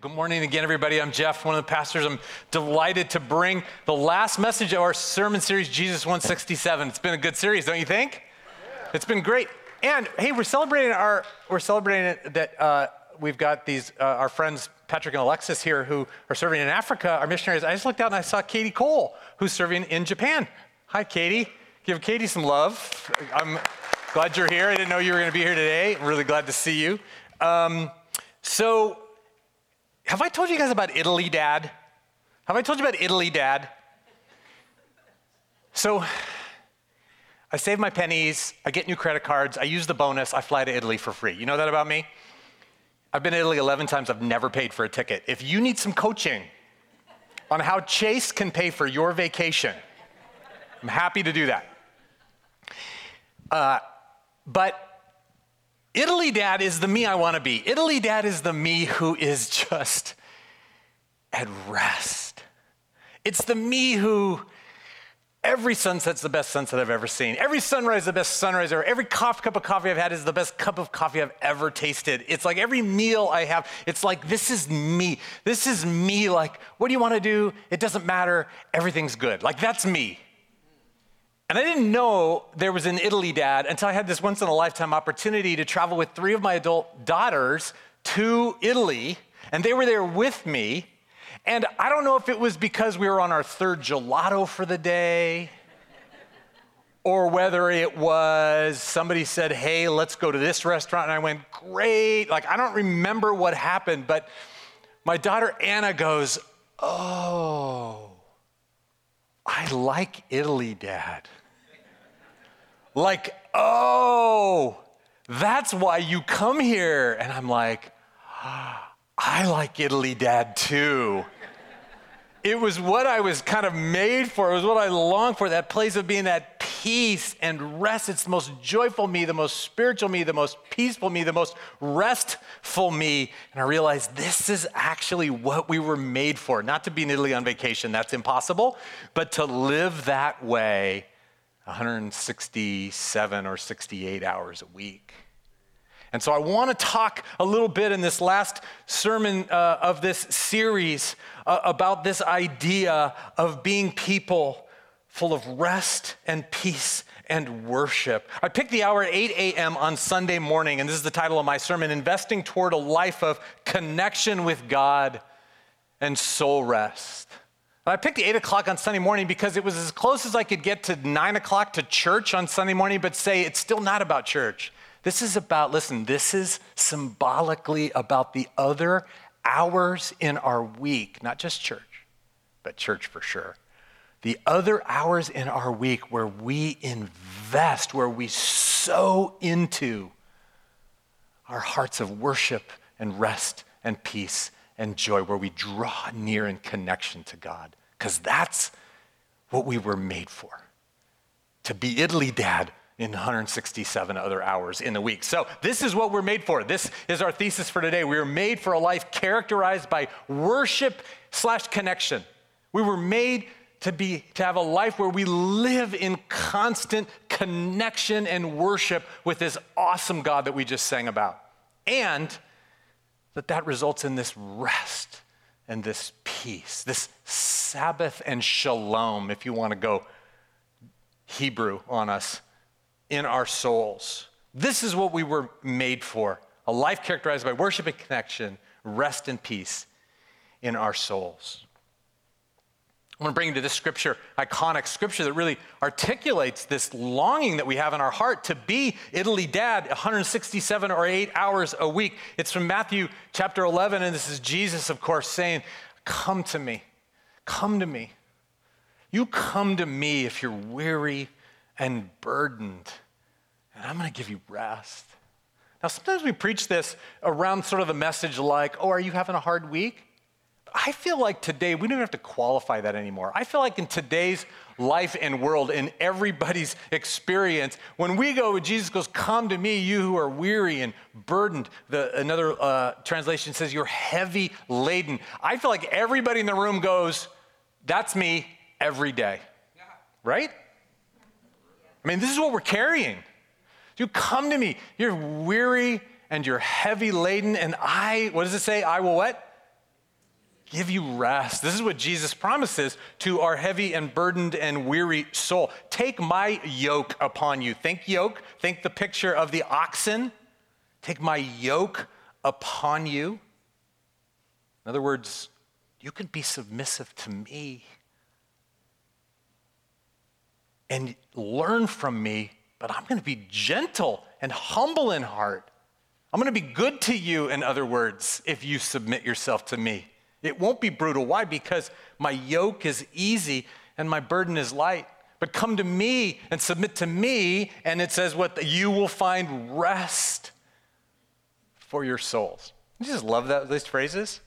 Good morning again, everybody. I'm Jeff, one of the pastors. I'm delighted to bring the last message of our sermon series, Jesus 167. It's been a good series, don't you think? Yeah. It's been great. And hey, we're celebrating our we're celebrating that uh, we've got these uh, our friends Patrick and Alexis here who are serving in Africa. Our missionaries. I just looked out and I saw Katie Cole, who's serving in Japan. Hi, Katie. Give Katie some love. I'm glad you're here. I didn't know you were going to be here today. I'm really glad to see you. Um, so have I told you guys about Italy, Dad? Have I told you about Italy, Dad? So I save my pennies, I get new credit cards, I use the bonus, I fly to Italy for free. You know that about me? I've been to Italy 11 times, I've never paid for a ticket. If you need some coaching on how Chase can pay for your vacation, I'm happy to do that. Uh, but Italy dad is the me I want to be. Italy dad is the me who is just at rest. It's the me who every sunset's the best sunset I've ever seen. Every sunrise the best sunrise ever. Every cup of coffee I've had is the best cup of coffee I've ever tasted. It's like every meal I have, it's like this is me. This is me like what do you want to do? It doesn't matter. Everything's good. Like that's me. And I didn't know there was an Italy dad until I had this once in a lifetime opportunity to travel with three of my adult daughters to Italy, and they were there with me. And I don't know if it was because we were on our third gelato for the day, or whether it was somebody said, Hey, let's go to this restaurant. And I went, Great. Like, I don't remember what happened, but my daughter Anna goes, Oh, I like Italy, Dad. Like, oh, that's why you come here. And I'm like, ah, I like Italy, Dad, too. It was what I was kind of made for. It was what I longed for that place of being at peace and rest. It's the most joyful me, the most spiritual me, the most peaceful me, the most restful me. And I realized this is actually what we were made for. Not to be in Italy on vacation, that's impossible, but to live that way 167 or 68 hours a week. And so I want to talk a little bit in this last sermon uh, of this series uh, about this idea of being people full of rest and peace and worship. I picked the hour at 8 a.m. on Sunday morning, and this is the title of my sermon Investing Toward a Life of Connection with God and Soul Rest. I picked the 8 o'clock on Sunday morning because it was as close as I could get to 9 o'clock to church on Sunday morning, but say it's still not about church. This is about, listen, this is symbolically about the other hours in our week, not just church, but church for sure. The other hours in our week where we invest, where we sow into our hearts of worship and rest and peace and joy, where we draw near in connection to God. Because that's what we were made for to be Italy dad in 167 other hours in the week. So, this is what we're made for. This is our thesis for today. We were made for a life characterized by worship slash connection. We were made to be to have a life where we live in constant connection and worship with this awesome God that we just sang about. And that that results in this rest and this peace, this Sabbath and shalom, if you want to go Hebrew on us, in our souls. This is what we were made for a life characterized by worship and connection, rest and peace in our souls. I want to bring you to this scripture, iconic scripture that really articulates this longing that we have in our heart to be Italy dad 167 or 8 hours a week. It's from Matthew chapter 11, and this is Jesus, of course, saying, Come to me, come to me. You come to me if you're weary and burdened, and I'm going to give you rest. Now, sometimes we preach this around sort of the message like, Oh, are you having a hard week? I feel like today, we don't have to qualify that anymore. I feel like in today's life and world, in everybody's experience, when we go, Jesus goes, Come to me, you who are weary and burdened. The, another uh, translation says, You're heavy laden. I feel like everybody in the room goes, That's me every day. Right? I mean, this is what we're carrying. You come to me, you're weary and you're heavy laden, and I, what does it say? I will what? Give you rest. This is what Jesus promises to our heavy and burdened and weary soul. Take my yoke upon you. Think yoke, think the picture of the oxen. Take my yoke upon you. In other words, you can be submissive to me and learn from me, but I'm going to be gentle and humble in heart. I'm going to be good to you, in other words, if you submit yourself to me. It won't be brutal. Why? Because my yoke is easy and my burden is light. But come to me and submit to me, and it says what you will find rest for your souls. You just love that, these phrases.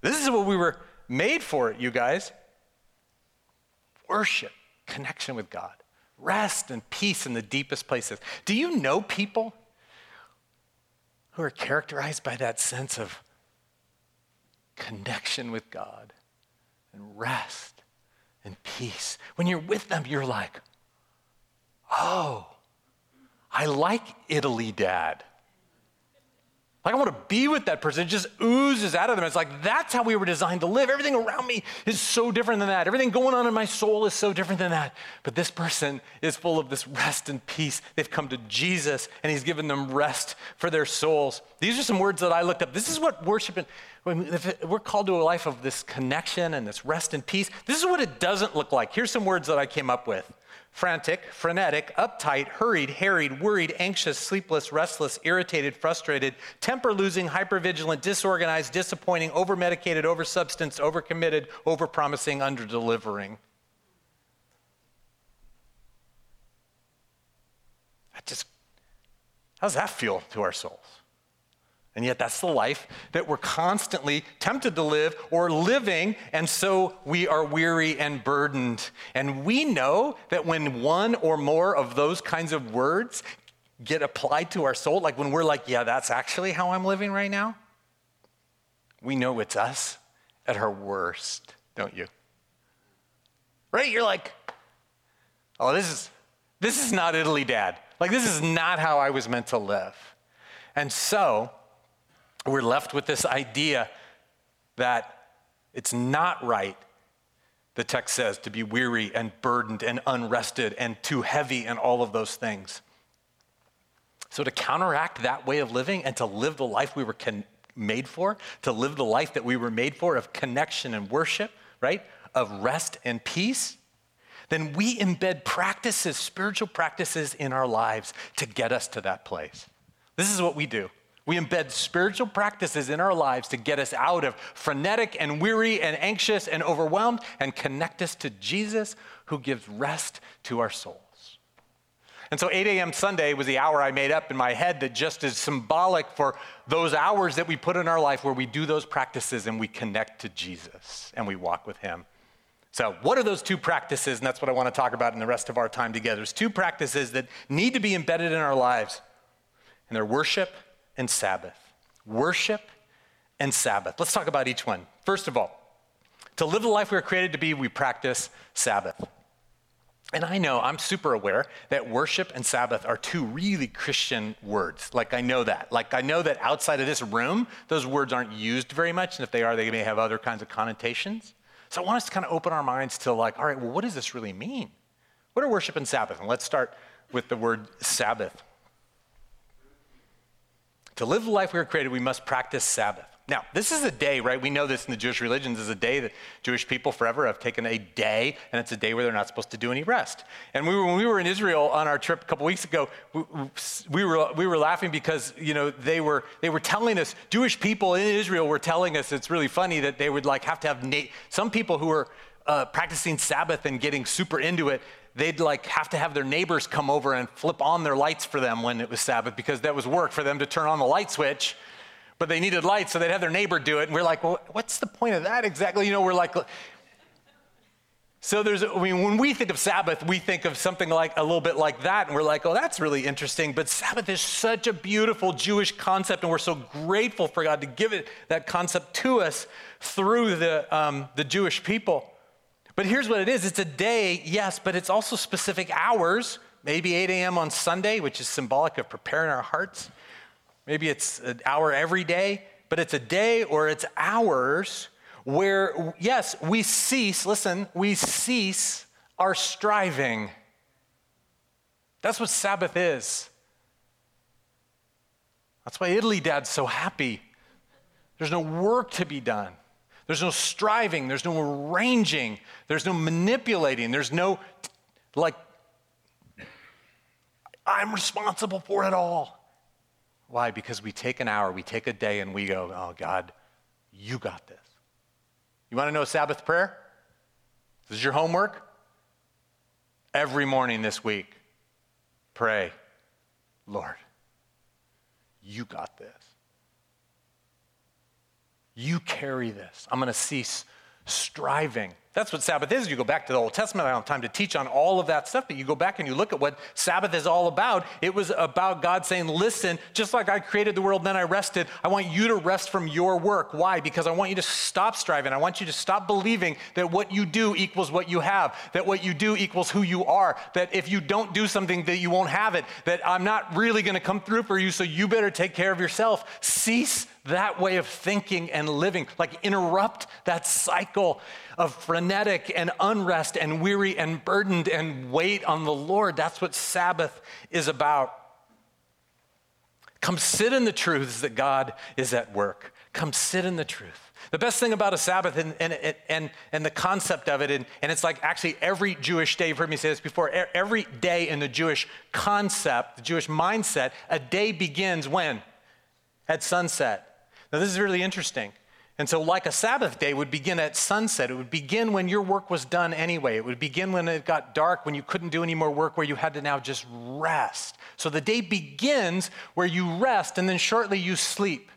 This is what we were made for, you guys. Worship, connection with God, rest and peace in the deepest places. Do you know people who are characterized by that sense of connection with God and rest and peace? When you're with them, you're like, oh, I like Italy, Dad. Like, I want to be with that person. It just oozes out of them. It's like, that's how we were designed to live. Everything around me is so different than that. Everything going on in my soul is so different than that. But this person is full of this rest and peace. They've come to Jesus, and He's given them rest for their souls. These are some words that I looked up. This is what worship, and, we're called to a life of this connection and this rest and peace. This is what it doesn't look like. Here's some words that I came up with frantic, frenetic, uptight, hurried, harried, worried, anxious, sleepless, restless, irritated, frustrated, temper losing, hypervigilant, disorganized, disappointing, overmedicated, oversubstanced, overcommitted, overpromising, underdelivering. That just, how does that feel to our souls? And yet, that's the life that we're constantly tempted to live or living, and so we are weary and burdened. And we know that when one or more of those kinds of words get applied to our soul, like when we're like, yeah, that's actually how I'm living right now, we know it's us at our worst, don't you? Right? You're like, oh, this is this is not Italy, Dad. Like this is not how I was meant to live. And so we're left with this idea that it's not right, the text says, to be weary and burdened and unrested and too heavy and all of those things. So, to counteract that way of living and to live the life we were con- made for, to live the life that we were made for of connection and worship, right? Of rest and peace, then we embed practices, spiritual practices in our lives to get us to that place. This is what we do. We embed spiritual practices in our lives to get us out of frenetic and weary and anxious and overwhelmed and connect us to Jesus who gives rest to our souls. And so 8 a.m. Sunday was the hour I made up in my head that just is symbolic for those hours that we put in our life where we do those practices and we connect to Jesus and we walk with him. So, what are those two practices? And that's what I want to talk about in the rest of our time together. There's two practices that need to be embedded in our lives, and they're worship and Sabbath. Worship and Sabbath. Let's talk about each one. First of all, to live the life we were created to be, we practice Sabbath. And I know, I'm super aware that worship and Sabbath are two really Christian words. Like, I know that. Like, I know that outside of this room, those words aren't used very much. And if they are, they may have other kinds of connotations. So I want us to kind of open our minds to, like, all right, well, what does this really mean? What are worship and Sabbath? And let's start with the word Sabbath. To live the life we were created, we must practice Sabbath. Now, this is a day, right? We know this in the Jewish religions is a day that Jewish people forever have taken a day, and it's a day where they're not supposed to do any rest. And we were, when we were in Israel on our trip a couple weeks ago, we, we, were, we were laughing because, you know, they were, they were telling us, Jewish people in Israel were telling us, it's really funny that they would like have to have, na- some people who were uh, practicing Sabbath and getting super into it, they'd like have to have their neighbors come over and flip on their lights for them when it was Sabbath because that was work for them to turn on the light switch. But they needed lights, so they'd have their neighbor do it. And we're like, well, what's the point of that exactly? You know, we're like, so there's, I mean, when we think of Sabbath, we think of something like a little bit like that, and we're like, oh, that's really interesting. But Sabbath is such a beautiful Jewish concept, and we're so grateful for God to give it that concept to us through the, um, the Jewish people. But here's what it is it's a day, yes, but it's also specific hours, maybe 8 a.m. on Sunday, which is symbolic of preparing our hearts. Maybe it's an hour every day, but it's a day or it's hours where, yes, we cease, listen, we cease our striving. That's what Sabbath is. That's why Italy Dad's so happy. There's no work to be done. There's no striving. There's no arranging. There's no manipulating. There's no, like, I'm responsible for it all. Why? Because we take an hour, we take a day, and we go, oh, God, you got this. You want to know Sabbath prayer? This is your homework? Every morning this week, pray, Lord, you got this. You carry this. I'm going to cease striving. That's what Sabbath is. You go back to the Old Testament. I don't have time to teach on all of that stuff, but you go back and you look at what Sabbath is all about. It was about God saying, Listen, just like I created the world, then I rested, I want you to rest from your work. Why? Because I want you to stop striving. I want you to stop believing that what you do equals what you have, that what you do equals who you are, that if you don't do something, that you won't have it, that I'm not really going to come through for you, so you better take care of yourself. Cease that way of thinking and living, like interrupt that cycle of frenetic and unrest and weary and burdened and wait on the Lord. That's what Sabbath is about. Come sit in the truths that God is at work. Come sit in the truth. The best thing about a Sabbath and, and, and, and the concept of it, and, and it's like actually every Jewish day, you've heard me say this before, every day in the Jewish concept, the Jewish mindset, a day begins when? At sunset. Now, this is really interesting. And so, like a Sabbath day would begin at sunset, it would begin when your work was done anyway. It would begin when it got dark, when you couldn't do any more work, where you had to now just rest. So the day begins where you rest, and then shortly you sleep.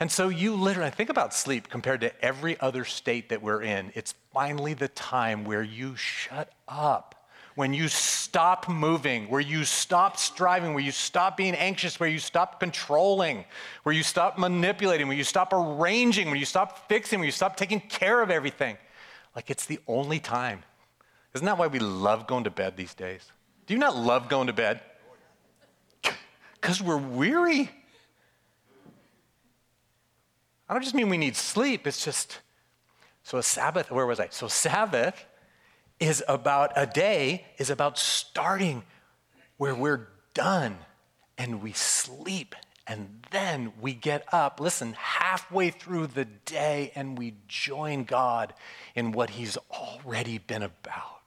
And so you literally think about sleep compared to every other state that we're in. It's finally the time where you shut up when you stop moving, where you stop striving, where you stop being anxious, where you stop controlling, where you stop manipulating, where you stop arranging, where you stop fixing, where you stop taking care of everything. Like it's the only time. Isn't that why we love going to bed these days? Do you not love going to bed? Because we're weary. I don't just mean we need sleep, it's just, so a Sabbath, where was I? So Sabbath is about a day is about starting where we're done and we sleep and then we get up, listen, halfway through the day and we join God in what He's already been about.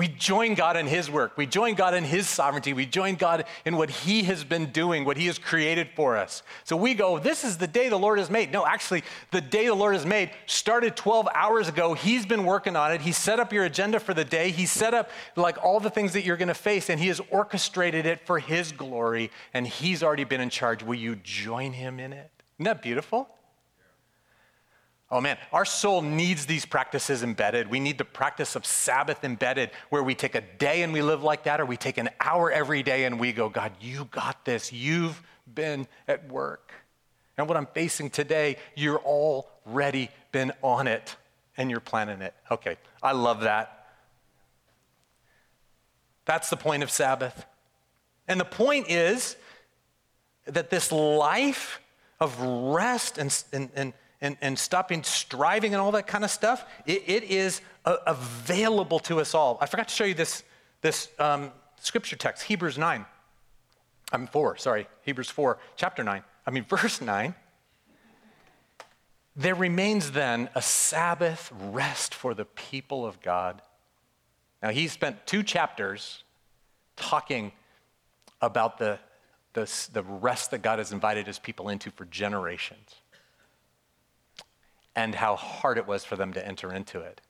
We join God in His work. We join God in His sovereignty. We join God in what He has been doing, what He has created for us. So we go, This is the day the Lord has made. No, actually, the day the Lord has made started 12 hours ago. He's been working on it. He set up your agenda for the day. He set up like all the things that you're going to face, and He has orchestrated it for His glory, and He's already been in charge. Will you join Him in it? Isn't that beautiful? Oh man, our soul needs these practices embedded. We need the practice of Sabbath embedded, where we take a day and we live like that, or we take an hour every day and we go, God, you got this. You've been at work. And what I'm facing today, you're already been on it and you're planning it. Okay, I love that. That's the point of Sabbath. And the point is that this life of rest and, and, and and, and stopping striving and all that kind of stuff, it, it is a, available to us all. I forgot to show you this, this um, scripture text, Hebrews 9. I'm 4, sorry, Hebrews 4, chapter 9. I mean, verse 9. There remains then a Sabbath rest for the people of God. Now, he spent two chapters talking about the, the, the rest that God has invited his people into for generations and how hard it was for them to enter into it.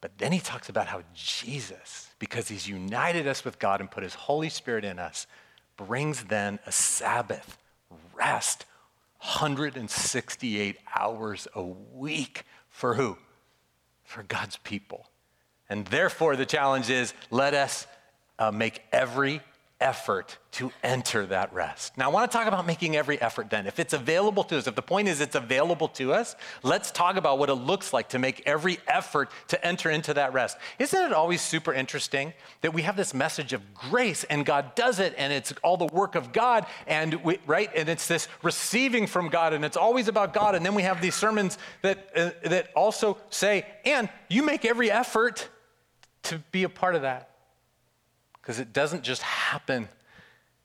But then he talks about how Jesus, because he's united us with God and put his Holy Spirit in us, brings then a Sabbath rest, 168 hours a week for who? For God's people. And therefore, the challenge is let us uh, make every effort to enter that rest. Now, I want to talk about making every effort then. If it's available to us, if the point is it's available to us, let's talk about what it looks like to make every effort to enter into that rest. Isn't it always super interesting that we have this message of grace and God does it and it's all the work of God and we, right? And it's this receiving from God and it's always about God. And then we have these sermons that, uh, that also say, and you make every effort to be a part of that because it doesn't just happen,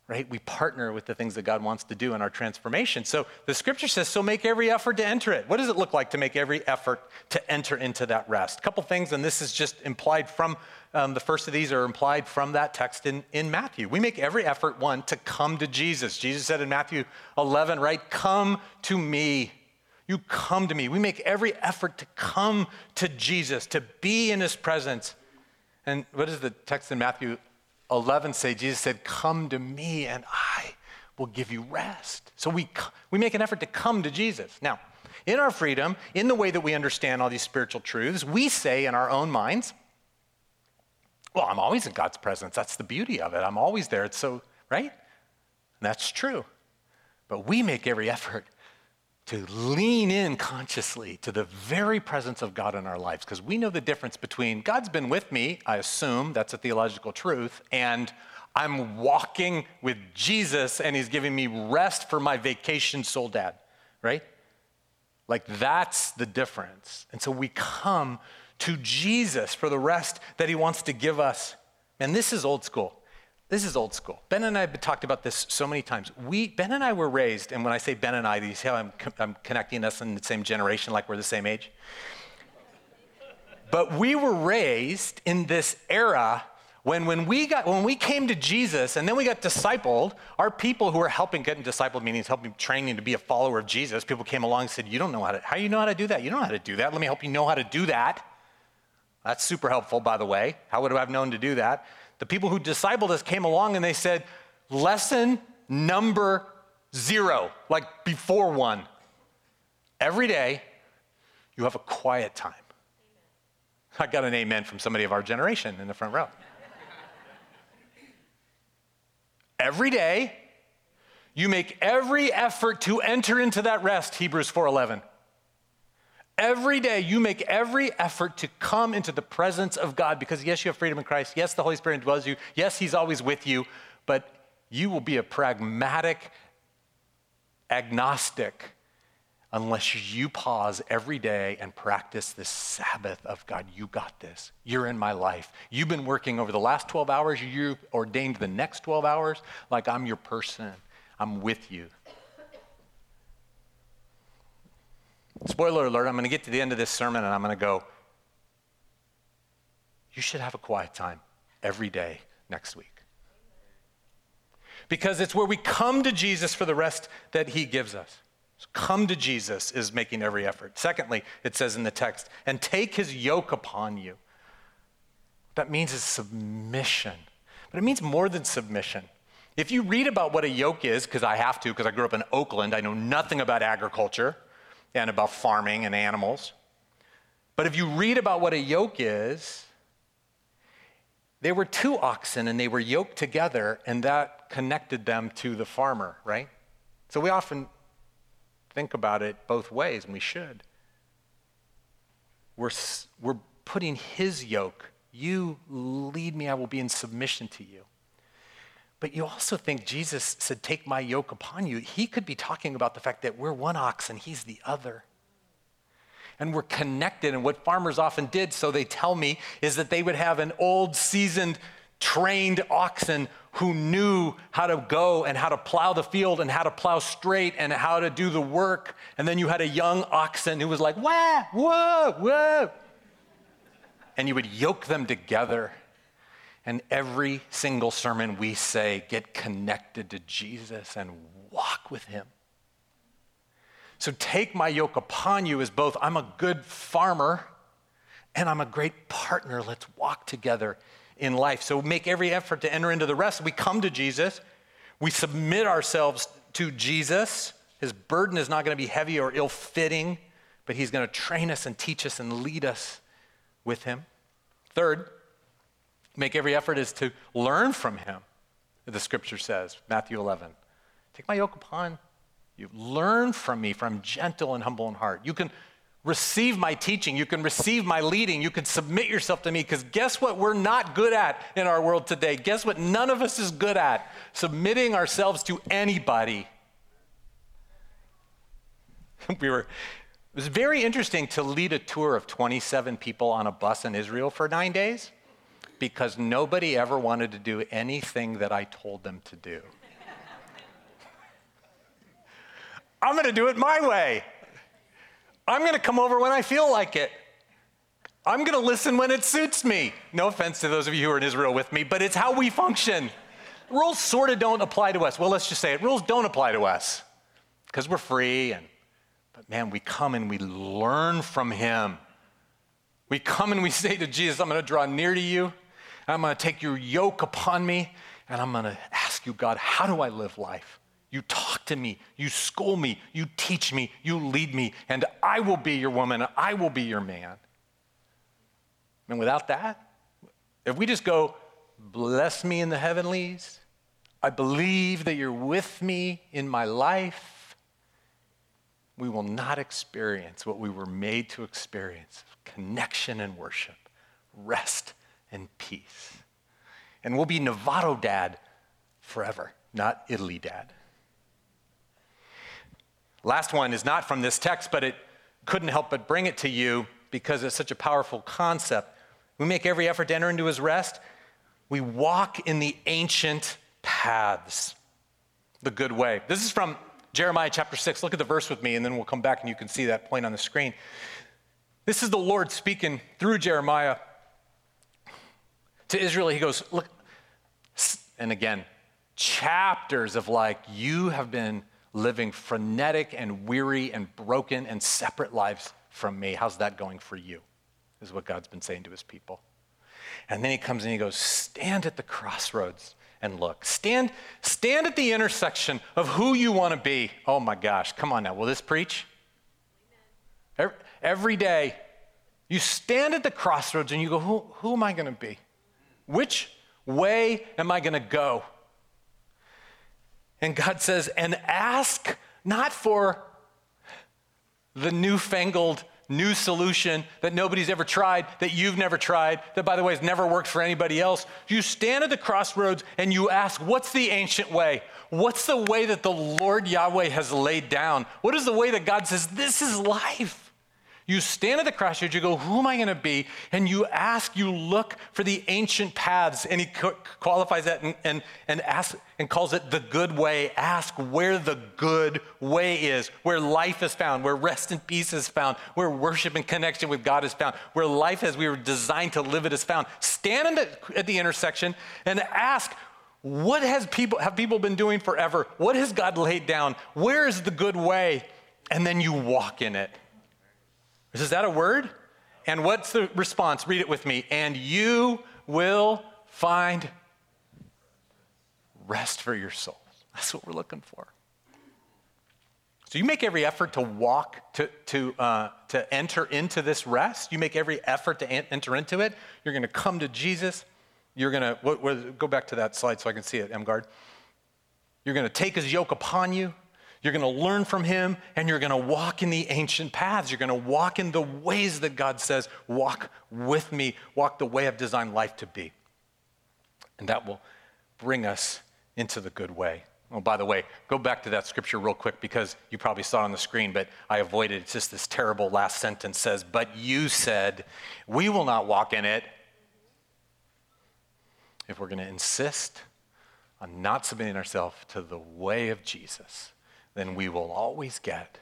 right? We partner with the things that God wants to do in our transformation. So the scripture says, so make every effort to enter it. What does it look like to make every effort to enter into that rest? A couple things, and this is just implied from um, the first of these are implied from that text in, in Matthew. We make every effort, one, to come to Jesus. Jesus said in Matthew 11, right? Come to me. You come to me. We make every effort to come to Jesus, to be in his presence. And what does the text in Matthew 11 say, Jesus said, Come to me and I will give you rest. So we, we make an effort to come to Jesus. Now, in our freedom, in the way that we understand all these spiritual truths, we say in our own minds, Well, I'm always in God's presence. That's the beauty of it. I'm always there. It's so, right? And that's true. But we make every effort to lean in consciously to the very presence of God in our lives because we know the difference between God's been with me, I assume that's a theological truth, and I'm walking with Jesus and he's giving me rest for my vacation soul dad, right? Like that's the difference. And so we come to Jesus for the rest that he wants to give us. And this is old school. This is old school. Ben and I have talked about this so many times. We, Ben and I were raised, and when I say Ben and I, you see how I'm, I'm connecting us in the same generation, like we're the same age? But we were raised in this era when, when, we got, when we came to Jesus and then we got discipled, our people who were helping getting discipled, meaning helping training to be a follower of Jesus, people came along and said, You don't know how to, how you know how to do that? You don't know how to do that. Let me help you know how to do that. That's super helpful, by the way. How would I have known to do that? The people who discipled us came along and they said, lesson number zero, like before one. Every day, you have a quiet time. I got an amen from somebody of our generation in the front row. Every day, you make every effort to enter into that rest, Hebrews 4:11. Every day, you make every effort to come into the presence of God because, yes, you have freedom in Christ. Yes, the Holy Spirit dwells you. Yes, He's always with you. But you will be a pragmatic agnostic unless you pause every day and practice this Sabbath of God, you got this. You're in my life. You've been working over the last 12 hours. You ordained the next 12 hours. Like I'm your person. I'm with you. Spoiler alert, I'm going to get to the end of this sermon and I'm going to go, you should have a quiet time every day next week. Because it's where we come to Jesus for the rest that he gives us. Come to Jesus is making every effort. Secondly, it says in the text, and take his yoke upon you. That means is submission. But it means more than submission. If you read about what a yoke is, because I have to, because I grew up in Oakland, I know nothing about agriculture and about farming and animals. But if you read about what a yoke is, they were two oxen and they were yoked together, and that connected them to the farmer, right? So we often think about it both ways, and we should. We're, we're putting his yoke. You lead me, I will be in submission to you. But you also think Jesus said, Take my yoke upon you. He could be talking about the fact that we're one ox and he's the other. And we're connected. And what farmers often did, so they tell me, is that they would have an old, seasoned, trained oxen who knew how to go and how to plow the field and how to plow straight and how to do the work. And then you had a young oxen who was like, wah, whoa, whoa. And you would yoke them together and every single sermon we say, get connected to Jesus and walk with him. So take my yoke upon you as both I'm a good farmer and I'm a great partner. Let's walk together in life. So make every effort to enter into the rest. We come to Jesus, we submit ourselves to Jesus. His burden is not going to be heavy or ill fitting, but he's going to train us and teach us and lead us with him. Third, make every effort is to learn from him. the scripture says, Matthew 11. Take my yoke upon you. Learn from me, for I'm gentle and humble in heart. You can receive my teaching. You can receive my leading. You can submit yourself to me because guess what we're not good at in our world today? Guess what none of us is good at? Submitting ourselves to anybody. we were it was very interesting to lead a tour of 27 people on a bus in Israel for 9 days because nobody ever wanted to do anything that I told them to do. I'm going to do it my way. I'm going to come over when I feel like it. I'm going to listen when it suits me. No offense to those of you who are in Israel with me, but it's how we function. Rules sort of don't apply to us. Well, let's just say it. Rules don't apply to us because we're free and but man, we come and we learn from him. We come and we say to Jesus, I'm going to draw near to you. I'm going to take your yoke upon me and I'm going to ask you, God, how do I live life? You talk to me, you school me, you teach me, you lead me, and I will be your woman, I will be your man. And without that, if we just go, bless me in the heavenlies, I believe that you're with me in my life, we will not experience what we were made to experience connection and worship, rest and peace. And we'll be Novato dad forever, not Italy dad. Last one is not from this text, but it couldn't help but bring it to you because it's such a powerful concept. We make every effort to enter into his rest. We walk in the ancient paths, the good way. This is from Jeremiah chapter 6. Look at the verse with me, and then we'll come back and you can see that point on the screen. This is the Lord speaking through Jeremiah to Israel. He goes, Look, and again, chapters of like, you have been living frenetic and weary and broken and separate lives from me. How's that going for you? Is what God's been saying to his people. And then he comes and he goes, Stand at the crossroads and look. Stand, stand at the intersection of who you want to be. Oh my gosh, come on now. Will this preach? Every, every day, you stand at the crossroads and you go, Who, who am I going to be? Which way am I going to go? And God says, and ask not for the newfangled new solution that nobody's ever tried, that you've never tried, that by the way has never worked for anybody else. You stand at the crossroads and you ask, What's the ancient way? What's the way that the Lord Yahweh has laid down? What is the way that God says, This is life? You stand at the crossroads, you go, Who am I going to be? And you ask, you look for the ancient paths. And he qualifies that and, and, and, asks, and calls it the good way. Ask where the good way is, where life is found, where rest and peace is found, where worship and connection with God is found, where life as we were designed to live it is found. Stand the, at the intersection and ask, what has people have people been doing forever? What has God laid down? Where is the good way? And then you walk in it. Is that a word? And what's the response? Read it with me. And you will find rest for your souls. That's what we're looking for. So you make every effort to walk, to, to, uh, to enter into this rest. You make every effort to enter into it. You're going to come to Jesus. You're going to, go back to that slide so I can see it, Emgard. You're going to take his yoke upon you. You're going to learn from him and you're going to walk in the ancient paths. You're going to walk in the ways that God says, walk with me, walk the way I've designed life to be. And that will bring us into the good way. Oh, by the way, go back to that scripture real quick because you probably saw it on the screen, but I avoided it. It's just this terrible last sentence says, But you said, We will not walk in it. If we're going to insist on not submitting ourselves to the way of Jesus, then we will always get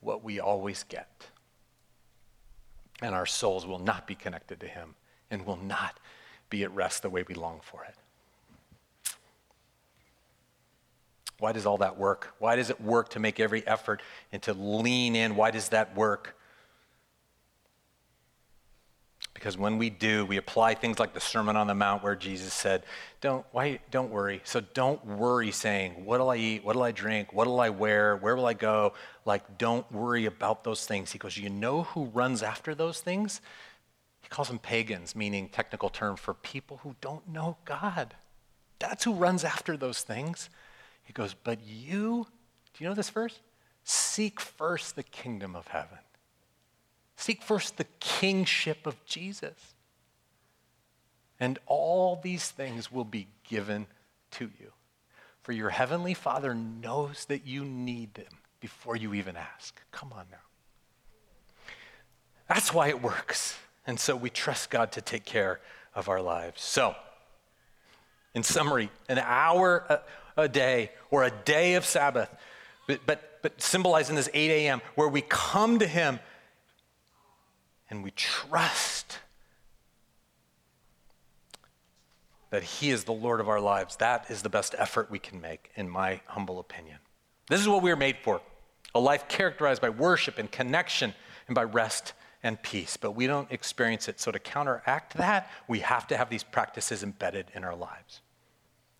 what we always get. And our souls will not be connected to Him and will not be at rest the way we long for it. Why does all that work? Why does it work to make every effort and to lean in? Why does that work? Because when we do, we apply things like the Sermon on the Mount where Jesus said, Don't, why, don't worry. So don't worry saying, What'll I eat? What'll I drink? What'll I wear? Where will I go? Like, don't worry about those things. He goes, You know who runs after those things? He calls them pagans, meaning technical term for people who don't know God. That's who runs after those things. He goes, But you, do you know this verse? Seek first the kingdom of heaven. Seek first the kingship of Jesus. And all these things will be given to you. For your heavenly Father knows that you need them before you even ask. Come on now. That's why it works. And so we trust God to take care of our lives. So, in summary, an hour a, a day or a day of Sabbath, but, but, but symbolizing this 8 a.m., where we come to Him and we trust that He is the Lord of our lives. That is the best effort we can make, in my humble opinion. This is what we are made for a life characterized by worship and connection and by rest and peace, but we don't experience it. So, to counteract that, we have to have these practices embedded in our lives.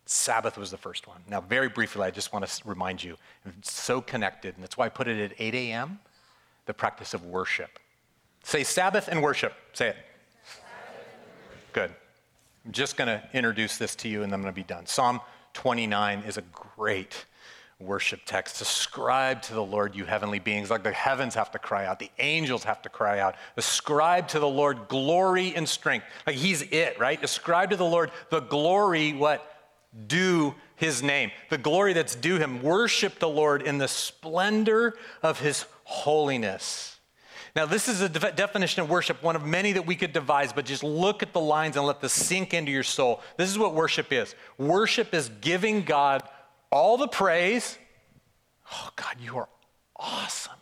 Sabbath was the first one. Now, very briefly, I just want to remind you, it's so connected, and that's why I put it at 8 a.m. the practice of worship. Say Sabbath and worship. Say it. Good. I'm just going to introduce this to you, and I'm going to be done. Psalm 29 is a great worship text. Ascribe to the Lord, you heavenly beings, like the heavens have to cry out, the angels have to cry out. Ascribe to the Lord glory and strength. Like he's it, right? Ascribe to the Lord the glory, what? Do his name. The glory that's due him. Worship the Lord in the splendor of his holiness. Now, this is a de- definition of worship, one of many that we could devise, but just look at the lines and let this sink into your soul. This is what worship is worship is giving God all the praise. Oh, God, you are awesome.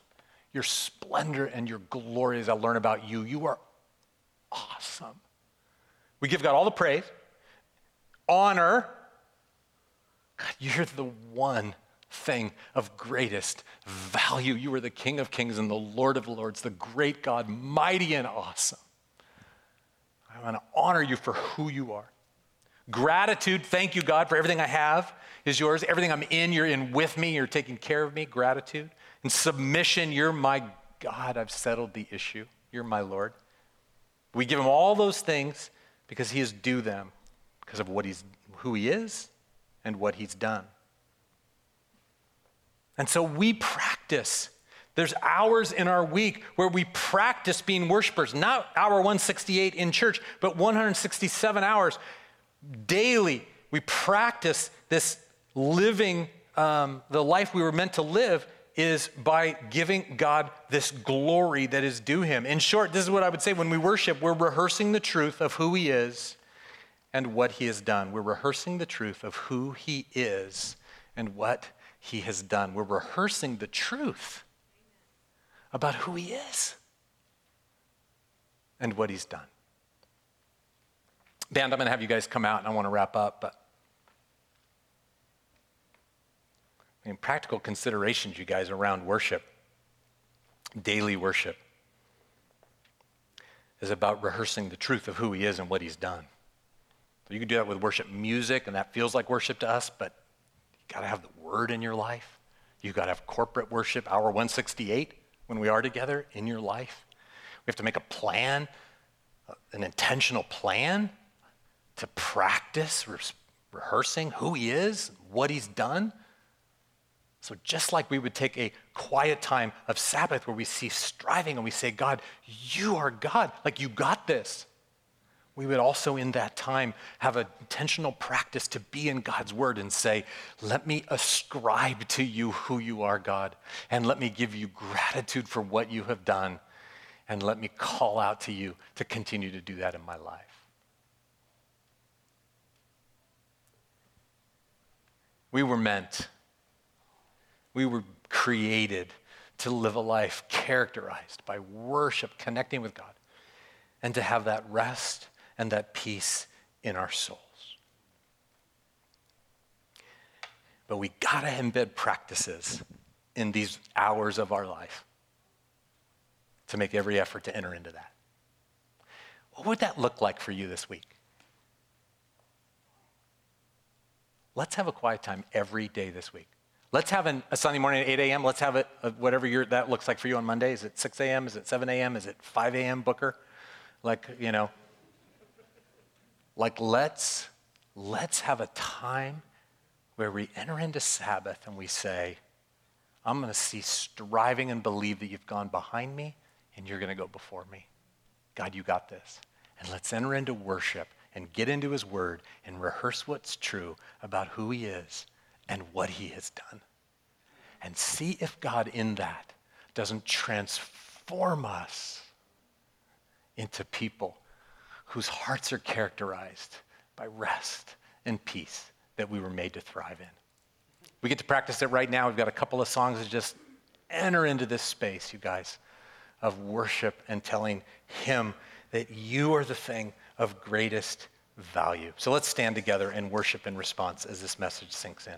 Your splendor and your glory as I learn about you, you are awesome. We give God all the praise, honor. God, you're the one thing of greatest value. You are the King of kings and the Lord of lords, the great God, mighty and awesome. I want to honor you for who you are. Gratitude, thank you, God, for everything I have is yours. Everything I'm in, you're in with me. You're taking care of me. Gratitude. And submission, you're my God. I've settled the issue. You're my Lord. We give him all those things because he is due them because of what he's, who he is and what he's done. And so we practice. There's hours in our week where we practice being worshipers, not hour 168 in church, but 167 hours daily. We practice this living um, the life we were meant to live is by giving God this glory that is due him. In short, this is what I would say when we worship, we're rehearsing the truth of who he is and what he has done. We're rehearsing the truth of who he is and what he has done. We're rehearsing the truth about who he is and what he's done. Band, I'm going to have you guys come out and I want to wrap up, but I mean, practical considerations, you guys, around worship, daily worship, is about rehearsing the truth of who He is and what He's done. So you can do that with worship music, and that feels like worship to us, but got to have the Word in your life. You've got to have corporate worship, hour 168, when we are together in your life. We have to make a plan, uh, an intentional plan to practice re- rehearsing who He is, what He's done. So, just like we would take a quiet time of Sabbath where we see striving and we say, God, you are God, like you got this, we would also in that time have an intentional practice to be in God's word and say, Let me ascribe to you who you are, God, and let me give you gratitude for what you have done, and let me call out to you to continue to do that in my life. We were meant we were created to live a life characterized by worship, connecting with God, and to have that rest and that peace in our souls. But we got to embed practices in these hours of our life to make every effort to enter into that. What would that look like for you this week? Let's have a quiet time every day this week. Let's have an, a Sunday morning at 8 a.m. Let's have it, whatever your, that looks like for you on Monday. Is it 6 a.m.? Is it 7 a.m.? Is it 5 a.m. Booker? Like, you know, like let's, let's have a time where we enter into Sabbath and we say, I'm going to cease striving and believe that you've gone behind me and you're going to go before me. God, you got this. And let's enter into worship and get into his word and rehearse what's true about who he is and what he has done. And see if God in that doesn't transform us into people whose hearts are characterized by rest and peace that we were made to thrive in. We get to practice it right now. We've got a couple of songs that just enter into this space, you guys, of worship and telling Him that you are the thing of greatest value. So let's stand together and worship in response as this message sinks in.